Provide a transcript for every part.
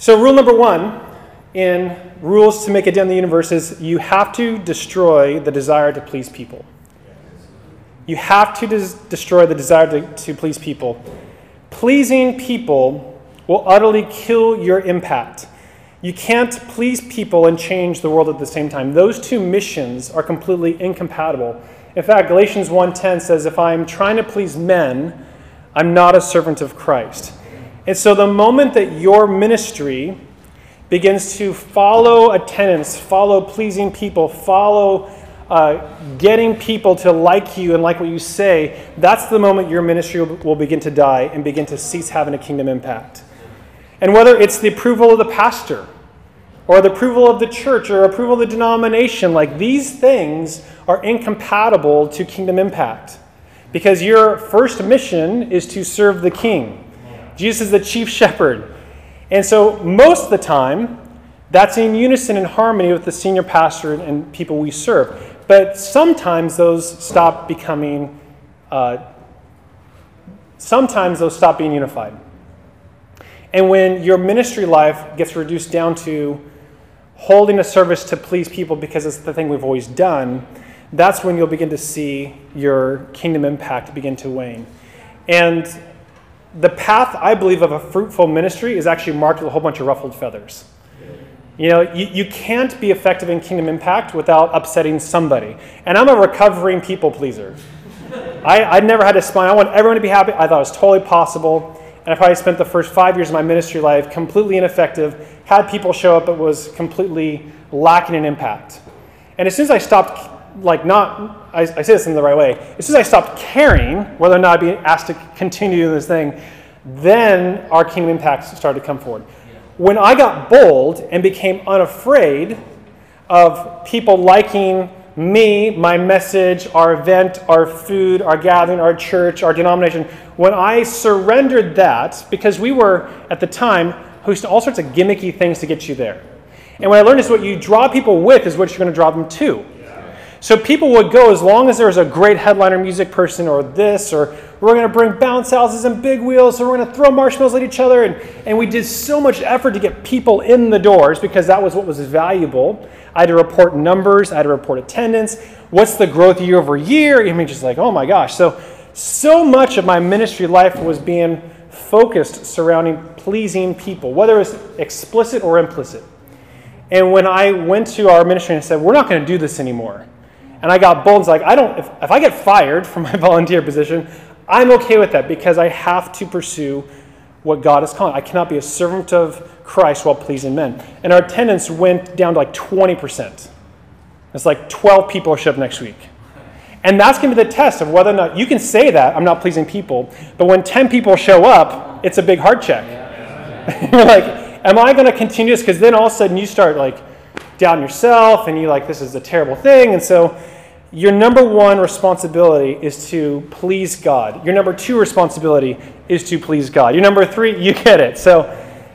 So, rule number one in rules to make a dent in the universe is you have to destroy the desire to please people. You have to des- destroy the desire to, to please people. Pleasing people will utterly kill your impact. You can't please people and change the world at the same time. Those two missions are completely incompatible. In fact, Galatians 1:10 says if I'm trying to please men, I'm not a servant of Christ. And so the moment that your ministry begins to follow attendance, follow pleasing people, follow uh, getting people to like you and like what you say, that's the moment your ministry will, begin to die and begin to cease having a kingdom impact. And whether it's the approval of the pastor, or the approval of the church, or approval of the denomination, like these things are incompatible to kingdom impact. Because your first mission is to serve the king. Jesus is the chief shepherd. And so, most of the time, that's in unison and harmony with the senior pastor and people we serve. But sometimes those stop becoming, uh, sometimes those stop being unified. And when your ministry life gets reduced down to holding a service to please people because it's the thing we've always done, that's when you'll begin to see your kingdom impact begin to wane. And the path, I believe, of a fruitful ministry is actually marked with a whole bunch of ruffled feathers. You know, you, you can't be effective in kingdom impact without upsetting somebody. And I'm a recovering people pleaser. I, I never had a smile. I want everyone to be happy. I thought it was totally possible. And I probably spent the first five years of my ministry life completely ineffective, had people show up, but was completely lacking in impact. And as soon as I stopped, like, not, I, I say this in the right way, as soon as I stopped caring whether or not I'd be asked to continue this thing, then our kingdom impacts started to come forward when I got bold and became unafraid of people liking me, my message, our event, our food, our gathering, our church, our denomination, when I surrendered that, because we were at the time hosting all sorts of gimmicky things to get you there. And what I learned is what you draw people with is what you're going to draw them to. So people would go as long as there was a great headliner music person or this, or we're going to bring bounce houses and big wheels, or we're going to throw marshmallows at each other. And, and we did so much effort to get people in the doors because that was what was valuable. I had to report numbers, I had to report attendance. What's the growth year over year? I mean, just like, oh my gosh. So, so much of my ministry life was being focused surrounding pleasing people, whether it's explicit or implicit. And when I went to our ministry and said, we're not going to do this anymore and I got bold was like, I don't, if, if I get fired from my volunteer position, I'm okay with that because I have to pursue what God is calling. I cannot be a servant of Christ while pleasing men. And our attendance went down to like 20%. It's like 12 people show up next week. And that's going to be the test of whether or not you can say that I'm not pleasing people, but when 10 people show up, it's a big heart check. You're like, am I going to continue this? Because then all of a sudden you start like, down yourself and you like, this is a terrible thing. And so your number one responsibility is to please God. Your number two responsibility is to please God. Your number three, you get it. So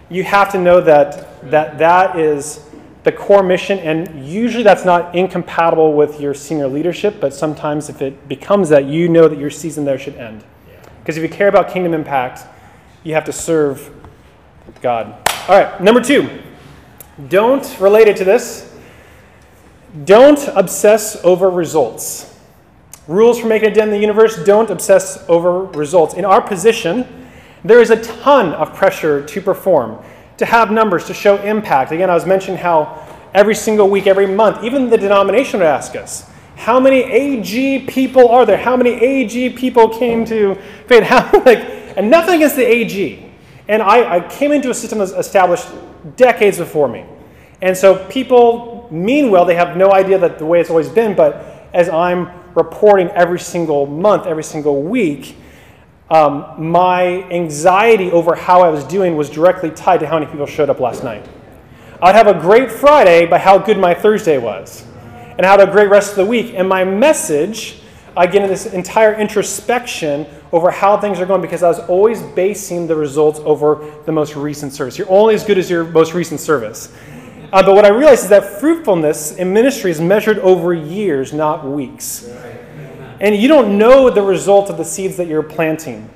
you have to know that that, that is the core mission, and usually that's not incompatible with your senior leadership, but sometimes if it becomes that, you know that your season there should end. Because if you care about kingdom impact, you have to serve God. All right, number two. Don't, related to this, don't obsess over results. Rules for making a dent in the universe don't obsess over results. In our position, there is a ton of pressure to perform, to have numbers, to show impact. Again, I was mentioning how every single week, every month, even the denomination would ask us, how many AG people are there? How many AG people came to faith? How, like, and nothing against the AG. And I, I came into a system that's established decades before me. And so people mean well, they have no idea that the way it's always been, but as I'm reporting every single month, every single week, um, my anxiety over how I was doing was directly tied to how many people showed up last night. I'd have a great Friday by how good my Thursday was, and I had a great rest of the week. And my message, I get into this entire introspection over how things are going because I was always basing the results over the most recent service. You're only as good as your most recent service. Uh, but what I realized is that fruitfulness in ministry is measured over years, not weeks. And you don't know the result of the seeds that you're planting.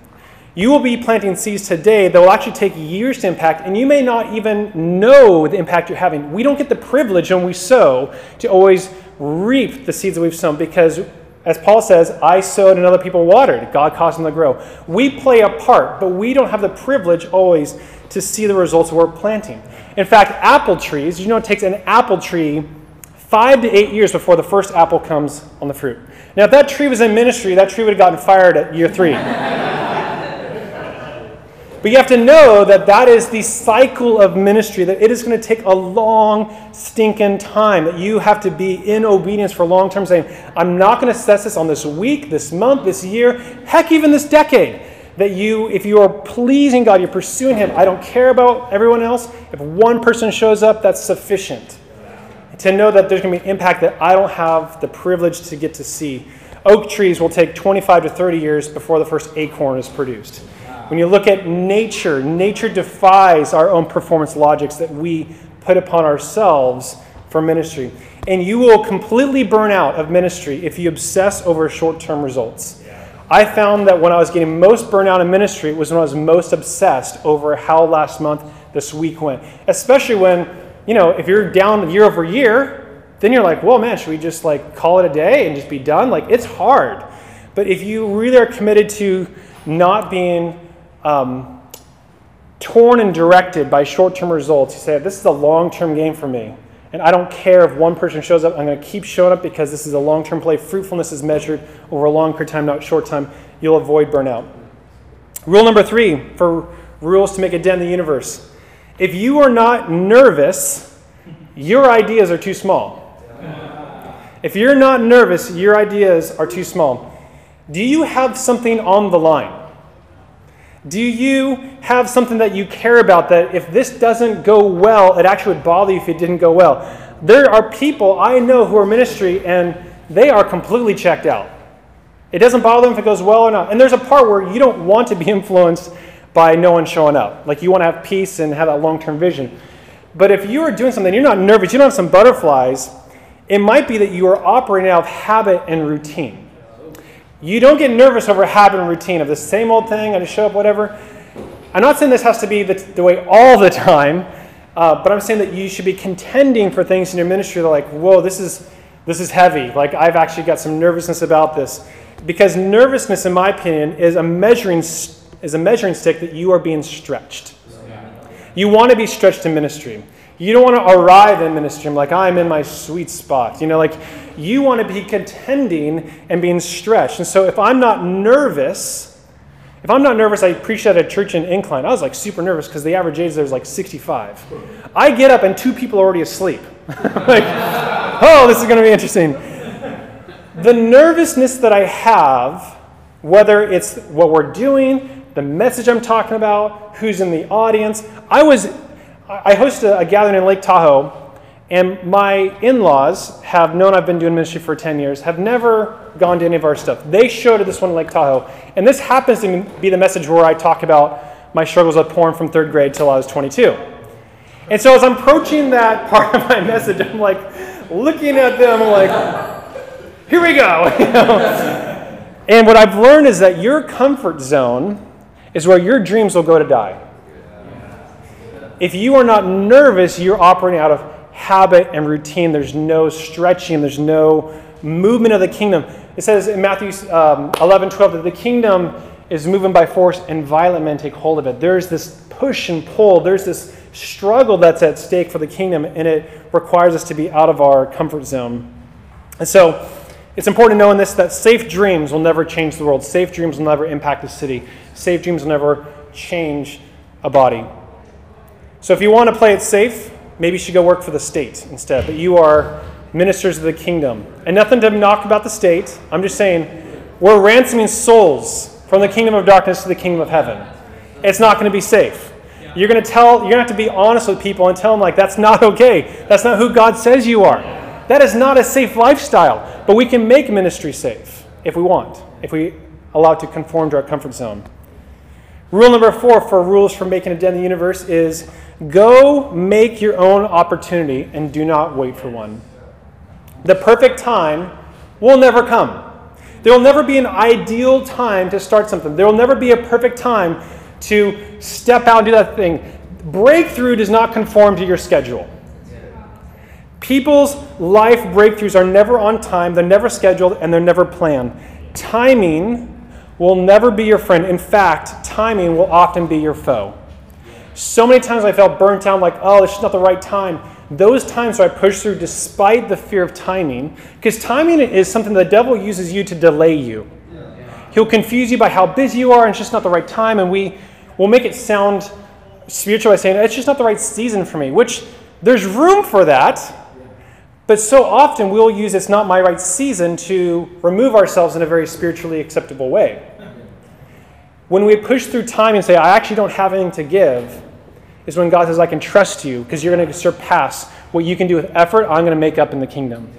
You will be planting seeds today that will actually take years to impact, and you may not even know the impact you're having. We don't get the privilege when we sow to always reap the seeds that we've sown because, as Paul says, I sowed and other people watered. God caused them to grow. We play a part, but we don't have the privilege always to see the results we're planting. In fact, apple trees, you know, it takes an apple tree five to eight years before the first apple comes on the fruit. Now, if that tree was in ministry, that tree would have gotten fired at year three. But you have to know that that is the cycle of ministry, that it is going to take a long, stinking time, that you have to be in obedience for long term, saying, I'm not going to assess this on this week, this month, this year, heck, even this decade that you, if you are pleasing God, you're pursuing Him. I don't care about everyone else. If one person shows up, that's sufficient. To know that there's going to be impact that I don't have the privilege to get to see. Oak trees will take 25 to 30 years before the first acorn is produced. When you look at nature, nature defies our own performance logics that we put upon ourselves for ministry. And you will completely burn out of ministry if you obsess over short term results. I found that when I was getting most burnout in ministry was when I was most obsessed over how last month, this week went. Especially when, you know, if you're down year over year, then you're like, well, man, should we just like call it a day and just be done? Like, it's hard. But if you really are committed to not being um, torn and directed by short term results, you say, this is a long term game for me. And I don't care if one person shows up, I'm going to keep showing up because this is a long term play. Fruitfulness is measured over a long period of time, not short time. You'll avoid burnout. Rule number three for rules to make a dent in the universe if you are not nervous, your ideas are too small. If you're not nervous, your ideas are too small. Do you have something on the line? Do you have something that you care about that if this doesn't go well, it actually would bother you if it didn't go well? There are people I know who are ministry and they are completely checked out. It doesn't bother them if it goes well or not. And there's a part where you don't want to be influenced by no one showing up. Like you want to have peace and have that long term vision. But if you are doing something, you're not nervous, you don't have some butterflies, it might be that you are operating out of habit and routine. You don't get nervous over habit and routine of the same old thing, I just show up, whatever. I'm not saying this has to be the, the way all the time, uh, but I'm saying that you should be contending for things in your ministry that are like, whoa, this is, this is heavy. Like, I've actually got some nervousness about this. Because nervousness, in my opinion, is a measuring, is a measuring stick that you are being stretched. You want to be stretched in ministry. You don't want to arrive in ministry like I'm in my sweet spot. You know, like you want to be contending and being stretched. And so if I'm not nervous, if I'm not nervous, I preached at a church in Incline. I was like super nervous because the average age there is like 65. I get up and two people are already asleep. like, oh, this is going to be interesting. The nervousness that I have, whether it's what we're doing, the message I'm talking about, who's in the audience, I was I host a, a gathering in Lake Tahoe, and my in laws have known I've been doing ministry for 10 years, have never gone to any of our stuff. They showed this one in Lake Tahoe. And this happens to be the message where I talk about my struggles with porn from third grade till I was 22. And so as I'm approaching that part of my message, I'm like looking at them, like, here we go. You know? And what I've learned is that your comfort zone is where your dreams will go to die if you are not nervous, you're operating out of habit and routine. There's no stretching, there's no movement of the kingdom. It says in Matthew um, 11, 12 that the kingdom is moving by force and violent men take hold of it. There's this push and pull, there's this struggle that's at stake for the kingdom, and it requires us to be out of our comfort zone. And so, it's important to know in this that safe dreams will never change the world. Safe dreams will never impact the city. Safe dreams will never change a body. So if you want to play it safe, maybe you should go work for the state instead. But you are ministers of the kingdom. And nothing to knock about the state. I'm just saying we're ransoming souls from the kingdom of darkness to the kingdom of heaven. It's not going to be safe. You're going to tell, you're going to have to be honest with people and tell them, like, that's not okay. That's not who God says you are. That is not a safe lifestyle. But we can make ministry safe if we want, if we allow it to conform to our comfort zone. Rule number four for rules for making a dent in the universe is Go make your own opportunity and do not wait for one. The perfect time will never come. There will never be an ideal time to start something. There will never be a perfect time to step out and do that thing. Breakthrough does not conform to your schedule. People's life breakthroughs are never on time, they're never scheduled, and they're never planned. Timing will never be your friend. In fact, timing will often be your foe. So many times I felt burnt out, like, oh, this is not the right time. Those times where I push through despite the fear of timing, because timing is something the devil uses you to delay you. He'll confuse you by how busy you are, and it's just not the right time, and we will make it sound spiritual by saying, it's just not the right season for me, which there's room for that. But so often we'll use it's not my right season to remove ourselves in a very spiritually acceptable way. When we push through time and say, I actually don't have anything to give, is when God says, I can trust you because you're going to surpass what you can do with effort, I'm going to make up in the kingdom.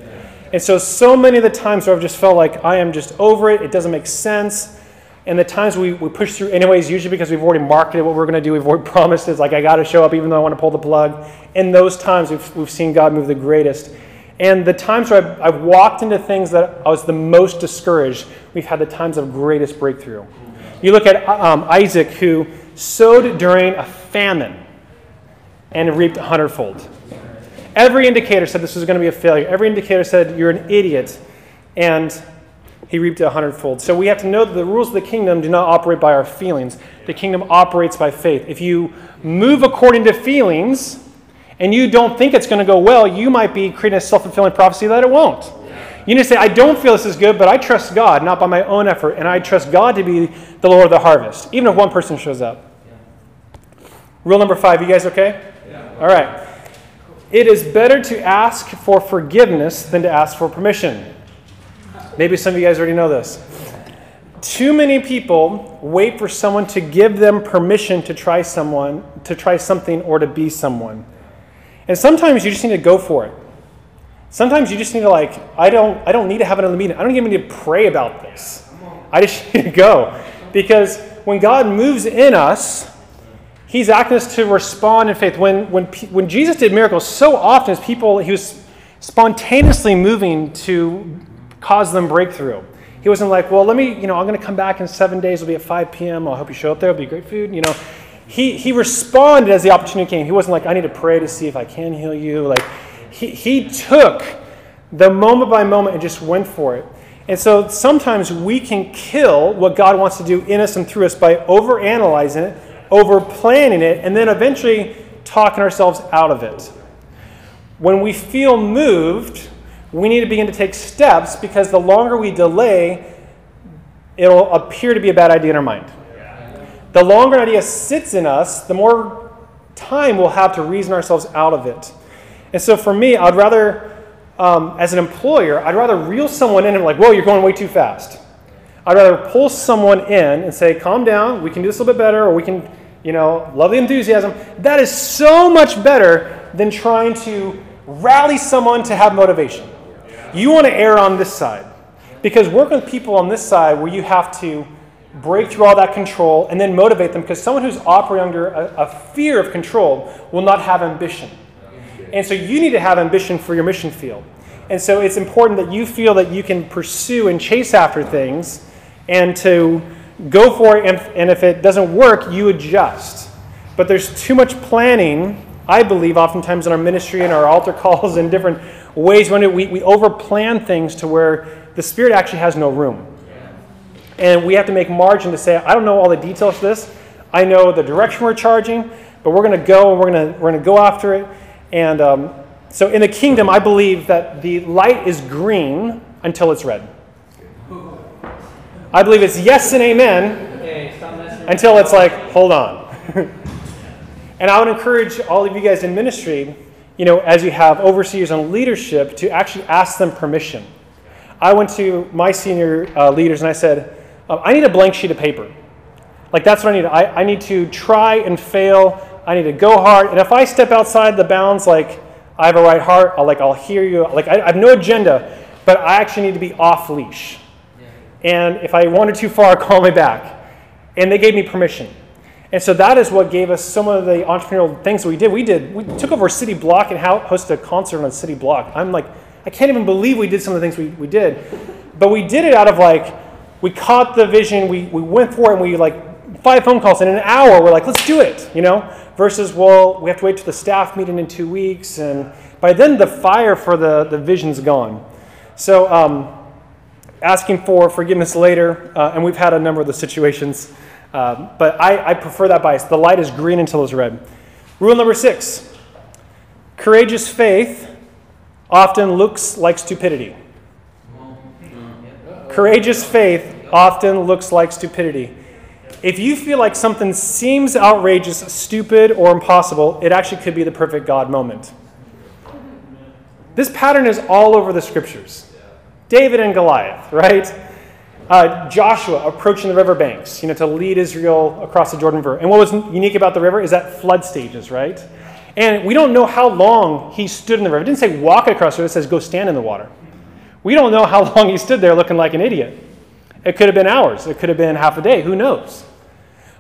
And so, so many of the times where I've just felt like I am just over it, it doesn't make sense. And the times we, we push through, anyways, usually because we've already marketed what we're going to do, we've already promised it's like, I got to show up even though I want to pull the plug. In those times, we've, we've seen God move the greatest. And the times where I've, I've, walked into things that I was the most discouraged, we've had the times of greatest breakthrough. You look at um, Isaac, who sowed during a famine and reaped a hundredfold. Every indicator said this was going to be a failure. Every indicator said you're an idiot, and he reaped a hundredfold. So we have to know that the rules of the kingdom do not operate by our feelings. The kingdom operates by faith. If you move according to feelings, and you don't think it's going to go well, you might be creating a self fulfilling prophecy that it won't. You need to say, I don't feel this is good, but I trust God, not by my own effort, and I trust God to be the Lord of the harvest, even if one person shows up. Rule number five, you guys okay? Yeah. All right. It is better to ask for forgiveness than to ask for permission. Maybe some of you guys already know this. Too many people wait for someone to give them permission to try someone, to try something or to be someone. And sometimes you just need to go for it. Sometimes you just need to like, I don't, I don't need to have another meeting. I don't even need to pray about this. I just need to go. Because when God moves in us, He's asking us to respond in faith. When, when, when Jesus did miracles, so often as people, He was spontaneously moving to cause them breakthrough. He wasn't like, well, let me, you know, I'm going to come back in seven days. It'll be at 5 p.m. I'll hope you show up there. It'll be great food. You know, he, he responded as the opportunity came. He wasn't like, I need to pray to see if I can heal you. Like, he, he took the moment by moment and just went for it. And so sometimes we can kill what God wants to do in us and through us by overanalyzing it, over planning it, and then eventually talking ourselves out of it. When we feel moved, we need to begin to take steps because the longer we delay, it'll appear to be a bad idea in our mind. The longer an idea sits in us, the more time we'll have to reason ourselves out of it. And so for me, I'd rather, um, as an employer, I'd rather reel someone in and be like, whoa, you're going way too fast. I'd rather pull someone in and say, calm down, we can do this a little bit better, or we can, you know, love the enthusiasm. That is so much better than trying to rally someone to have motivation. You want to err on this side. Because working with people on this side where you have to break through all that control, and then motivate them because someone who's operating under a, a, fear of control will not have ambition. And so you need to have ambition for your mission field. And so it's important that you feel that you can pursue and chase after things and to go for it. And, and if it doesn't work, you adjust. But there's too much planning, I believe, oftentimes in our ministry and our altar calls and different ways when we, we overplan things to where the Spirit actually has no room. And we have to make margin to say, I don't know all the details of this. I know the direction we're charging, but we're going to go and we're going to, we're going to go after it. And um, so in the kingdom, I believe that the light is green until it's red. I believe it's yes and amen until it's like, hold on. and I would encourage all of you guys in ministry, you know, as you have overseers and leadership, to actually ask them permission. I went to my senior uh, leaders and I said, um, I need a blank sheet of paper. Like that's what I need. I, I need to try and fail. I need to go hard. And if I step outside the bounds, like I have a right heart, I'll like I'll hear you. Like I, I have no agenda, but I actually need to be off leash. And if I wander too far, call me back. And they gave me permission. And so that is what gave us some of the entrepreneurial things we did. We did we took over a city block and hosted a concert on a city block. I'm like, I can't even believe we did some of the things we, we did. But we did it out of like, we caught the vision, we, we went for it, and we like, five phone calls in an hour, we're like, let's do it, you know? Versus, well, we have to wait till the staff meeting in two weeks, and by then the fire for the, the vision's gone. So, um, asking for forgiveness later, uh, and we've had a number of the situations, uh, but I, I prefer that bias. The light is green until it's red. Rule number six courageous faith often looks like stupidity. Courageous faith often looks like stupidity. If you feel like something seems outrageous, stupid, or impossible, it actually could be the perfect God moment. This pattern is all over the scriptures. David and Goliath, right? Uh, Joshua approaching the riverbanks, you know, to lead Israel across the Jordan River. And what was unique about the river is that flood stages, right? And we don't know how long he stood in the river. It didn't say walk across the river, it says go stand in the water. We don't know how long he stood there looking like an idiot. It could have been hours, it could have been half a day, who knows?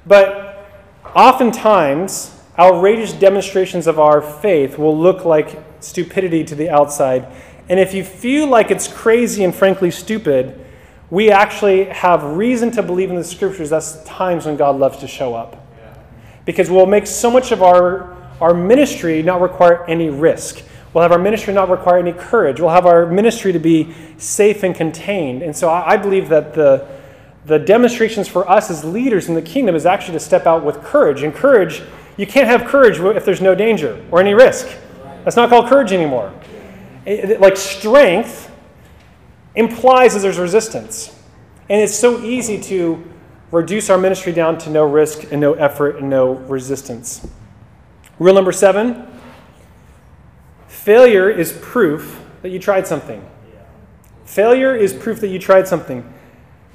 But oftentimes, outrageous demonstrations of our faith will look like stupidity to the outside. And if you feel like it's crazy and frankly stupid, we actually have reason to believe in the scriptures that's times when God loves to show up. Because we'll make so much of our, our ministry not require any risk. We'll have our ministry not require any courage. We'll have our ministry to be safe and contained. And so I, believe that the, the demonstrations for us as leaders in the kingdom is actually to step out with courage. And courage, you can't have courage if there's no danger or any risk. That's not called courage anymore. It, like strength implies that there's resistance. And it's so easy to reduce our ministry down to no risk and no effort and no resistance. Rule number seven failure is proof that you tried something. Failure is proof that you tried something.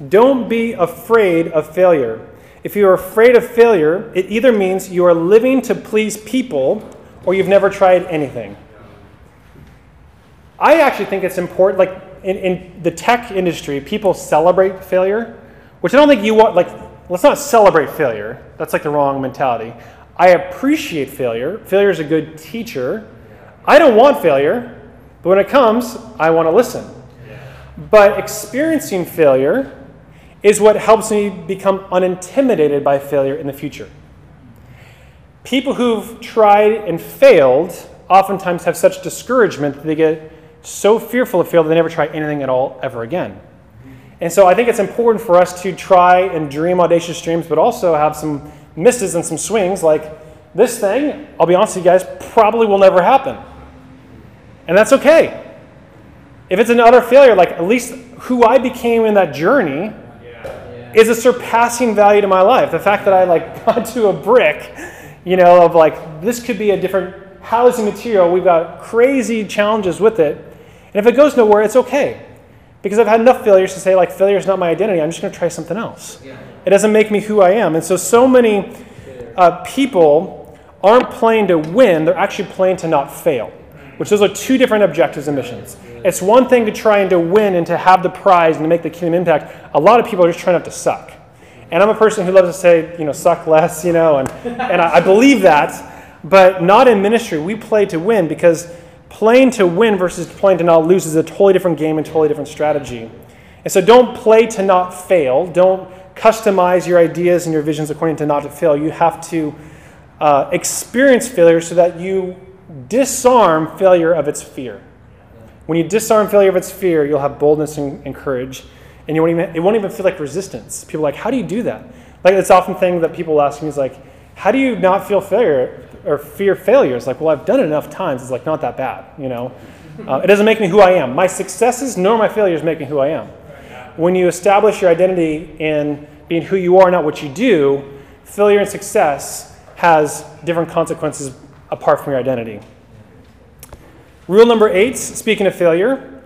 Don't be afraid of failure. If you are afraid of failure, it either means you are living to please people or you've never tried anything. I actually think it's important, like in, in the tech industry, people celebrate failure, which I don't think you want, like, let's not celebrate failure. That's like the wrong mentality. I appreciate failure. Failure is a good teacher. I don't want failure, but when it comes, I want to listen. But experiencing failure is what helps me become unintimidated by failure in the future. People who've tried and failed oftentimes have such discouragement that they get so fearful of failure they never try anything at all ever again. And so I think it's important for us to try and dream audacious dreams, but also have some misses and some swings. Like this thing, I'll be honest with you guys, probably will never happen. And that's okay. If it's an utter failure, like at least who I became in that journey is a surpassing value to my life. The fact that I like got to a brick, you know, of like this could be a different housing material. We've got crazy challenges with it. And if it goes nowhere, it's okay. Because I've had enough failures to say, like, failure is not my identity. I'm just going to try something else. Yeah. It doesn't make me who I am. And so, so many uh, people aren't playing to win, they're actually playing to not fail, which those are two different objectives and missions. It's one thing to try and to win and to have the prize and to make the kingdom impact. A lot of people are just trying not to suck. And I'm a person who loves to say, you know, suck less, you know, and, and I, I believe that. But not in ministry. We play to win because playing to win versus playing to not lose is a totally different game and totally different strategy. And so don't play to not fail. Don't customize your ideas and your visions according to not to fail. You have to uh, experience failure so that you disarm failure of its fear. When you disarm failure of its fear, you'll have boldness and, and courage, and you won't even, it won't even feel like resistance. People are like, how do you do that? Like it's often thing that people ask me is like, how do you not feel failure or fear failure? It's like, well, I've done it enough times. It's like not that bad, you know. Uh, it doesn't make me who I am. My successes nor my failures make me who I am. When you establish your identity in being who you are, not what you do, failure and success has different consequences apart from your identity. Rule number eight, speaking of failure,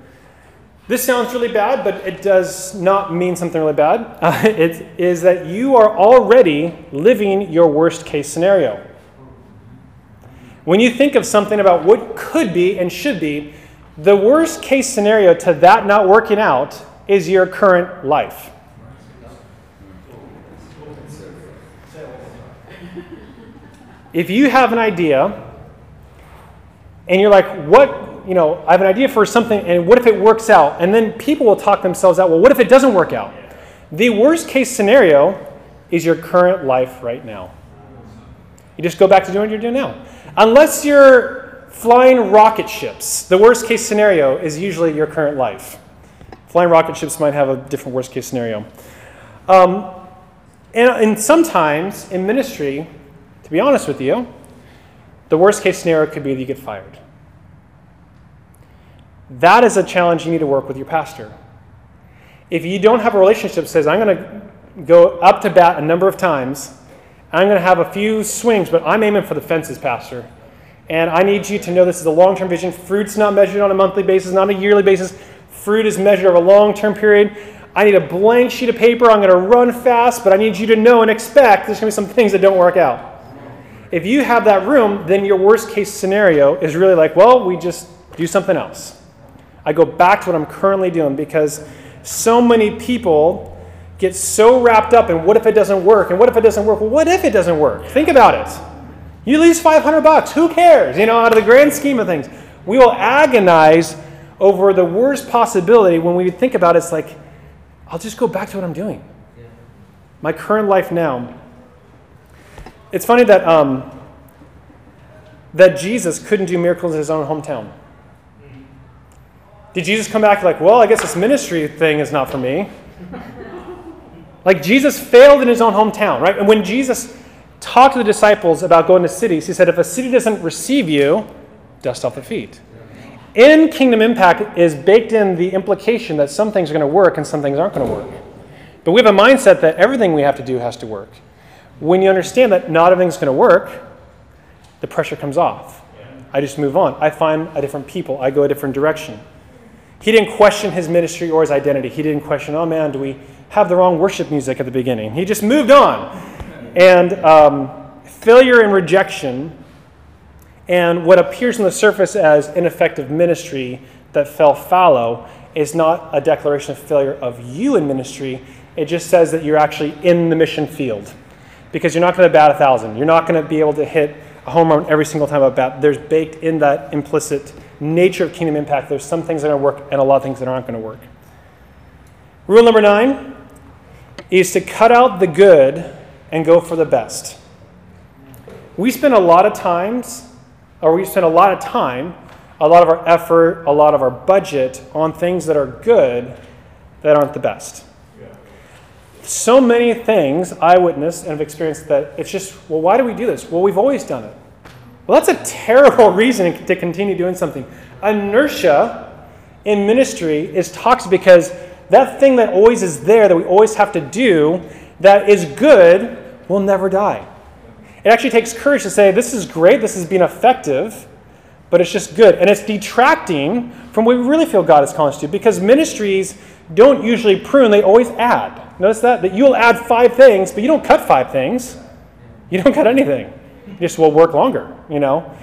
this sounds really bad, but it does not mean something really bad. Uh, it is that you are already living your worst case scenario. When you think of something about what could be and should be, the worst case scenario to that not working out is your current life. If you have an idea and you're like, what you know, I have an idea for something, and what if it works out? And then people will talk themselves out, well, what if it doesn't work out? The worst case scenario is your current life right now. You just go back to doing what you're doing now. Unless you're flying rocket ships, the worst case scenario is usually your current life. Flying rocket ships might have a different worst case scenario. Um, and, and sometimes in ministry, to be honest with you, the worst case scenario could be that you get fired. That is a challenge you need to work with your pastor. If you don't have a relationship that says, I'm going to go up to bat a number of times, I'm going to have a few swings, but I'm aiming for the fences, Pastor. And I need you to know this is a long term vision. Fruit's not measured on a monthly basis, not a yearly basis. Fruit is measured over a long term period. I need a blank sheet of paper. I'm going to run fast, but I need you to know and expect there's going to be some things that don't work out. If you have that room, then your worst case scenario is really like, well, we just do something else. I go back to what I'm currently doing because so many people get so wrapped up in what if it doesn't work and what if it doesn't work. Well, what if it doesn't work? Think about it. You lose 500 bucks. Who cares? You know, out of the grand scheme of things, we will agonize over the worst possibility when we think about it, it's like, I'll just go back to what I'm doing. My current life now. It's funny that um, that Jesus couldn't do miracles in his own hometown. Did Jesus come back like, well, I guess this ministry thing is not for me? like Jesus failed in his own hometown, right? And when Jesus talked to the disciples about going to cities, he said, if a city doesn't receive you, dust off the feet. In Kingdom Impact is baked in the implication that some things are going to work and some things aren't going to work. But we have a mindset that everything we have to do has to work. When you understand that not everything's going to work, the pressure comes off. I just move on. I find a different people. I go a different direction. He didn't question his ministry or his identity. He didn't question, oh man, do we have the wrong worship music at the beginning? He just moved on. And um, failure and rejection and what appears on the surface as ineffective ministry that fell fallow is not a declaration of failure of you in ministry. It just says that you're actually in the mission field because you're not going to bat a thousand. You're not going to be able to hit a home run every single time a bat. There's baked in that implicit nature of kingdom impact, there's some things that are work and a lot of things that aren't going to work. Rule number nine is to cut out the good and go for the best. We spend a lot of times, or we spend a lot of time, a lot of our effort, a lot of our budget on things that are good that aren't the best. So many things I witnessed and have experienced that it's just, well, why do we do this? Well, we've always done it. Well, that's a terrible reason to continue doing something. Inertia in ministry is toxic because that thing that always is there, that we always have to do, that is good, will never die. It actually takes courage to say, This is great, this has been effective, but it's just good. And it's detracting from what we really feel God is calling us to because ministries don't usually prune, they always add. Notice that? That you'll add five things, but you don't cut five things. You don't cut anything You just will work longer, you know?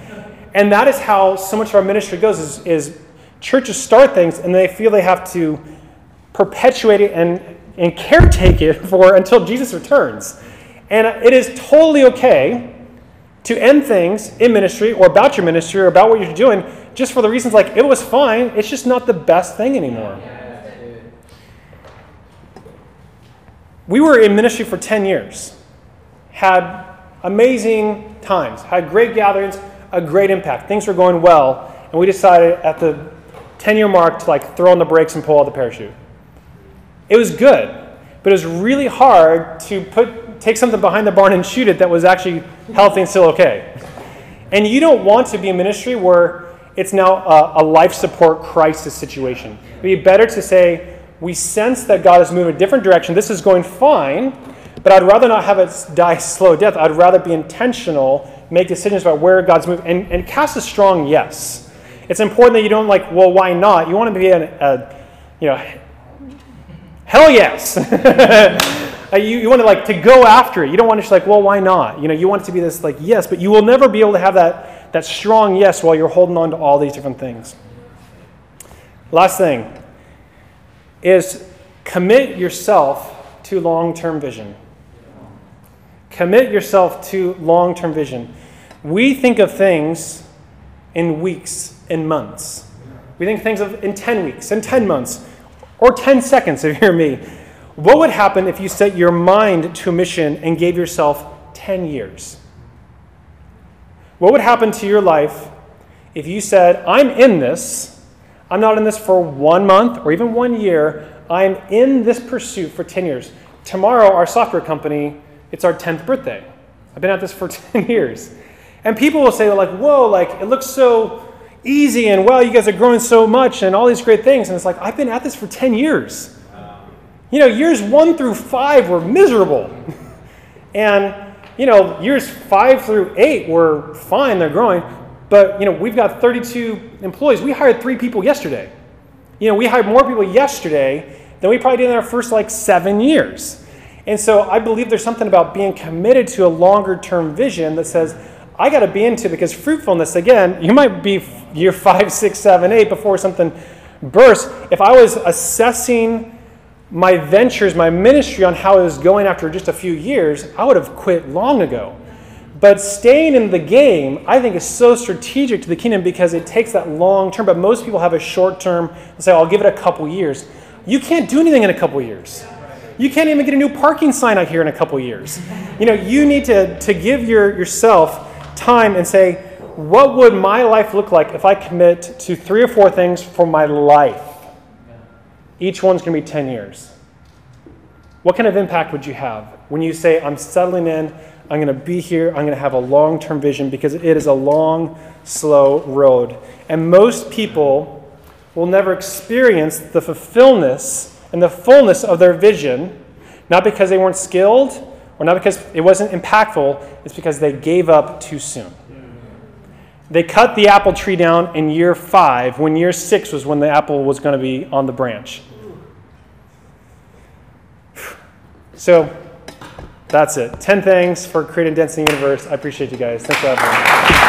And that is how so much of our ministry goes is, is churches start things and they feel they have to perpetuate it and, and caretake it for until Jesus returns. And it is totally okay to end things in ministry or about your ministry or about what you're doing just for the reasons like it was fine, it's just not the best thing anymore. We were in ministry for 10 years, had amazing times, had great gatherings, a great impact. Things were going well, and we decided at the 10 year mark to like throw on the brakes and pull out the parachute. It was good, but it was really hard to put take something behind the barn and shoot it that was actually healthy and still okay. And you don't want to be in ministry where it's now a, a life support crisis situation. It'd be better to say, we sense that God is moving a different direction. This is going fine, but I'd rather not have it die slow death. I'd rather be intentional, make decisions about where God's moving, and, and cast a strong yes. It's important that you don't like, well, why not? You want to be a, a you know, hell yes. Uh, you, you want to like to go after it. You don't want to just like, well, why not? You know, you want it to be this like yes, but you will never be able to have that that strong yes while you're holding on to all these different things. Last thing is commit yourself to long-term vision. Commit yourself to long term vision. We think of things in weeks and months. We think things of in 10 weeks, in 10 months, or 10 seconds, if you hear me. What would happen if you set your mind to a mission and gave yourself 10 years? What would happen to your life if you said, I'm in this, I'm not in this for one month or even one year, I'm in this pursuit for 10 years. Tomorrow, our software company, it's our 10th birthday. I've been at this for 10 years. And people will say, like, whoa, like, it looks so easy, and wow, you guys are growing so much, and all these great things. And it's like, I've been at this for 10 years. You know, years one through five were miserable. and, you know, years five through eight were fine, they're growing. But, you know, we've got 32 employees. We hired three people yesterday. You know, we hired more people yesterday than we probably did in our first like seven years. And so I believe there's something about being committed to a longer term vision that says, I got to be into because fruitfulness, again, you might be year five, six, seven, eight before something bursts. If I was assessing my ventures, my ministry on how it was going after just a few years, I would have quit long ago. But staying in the game, I think, is so strategic to the kingdom because it takes that long term. But most people have a short term, say, I'll give it a couple years. You can't do anything in a couple years. You can't even get a new parking sign out here in a couple years. You know, you need to, to give your, yourself time and say, what would my life look like if I commit to three or four things for my life? Each one's going to be 10 years. What kind of impact would you have when you say, I'm settling in, I'm going to be here, I'm going to have a long term vision because it is a long, slow road. And most people will never experience the fulfillment and the fullness of their vision, not because they weren't skilled or not because it wasn't impactful, it's because they gave up too soon. They cut the apple tree down in year five, when year six was when the apple was going to be on the branch. So that's it. 10 things for creating density universe. I appreciate you guys. Thanks for having me.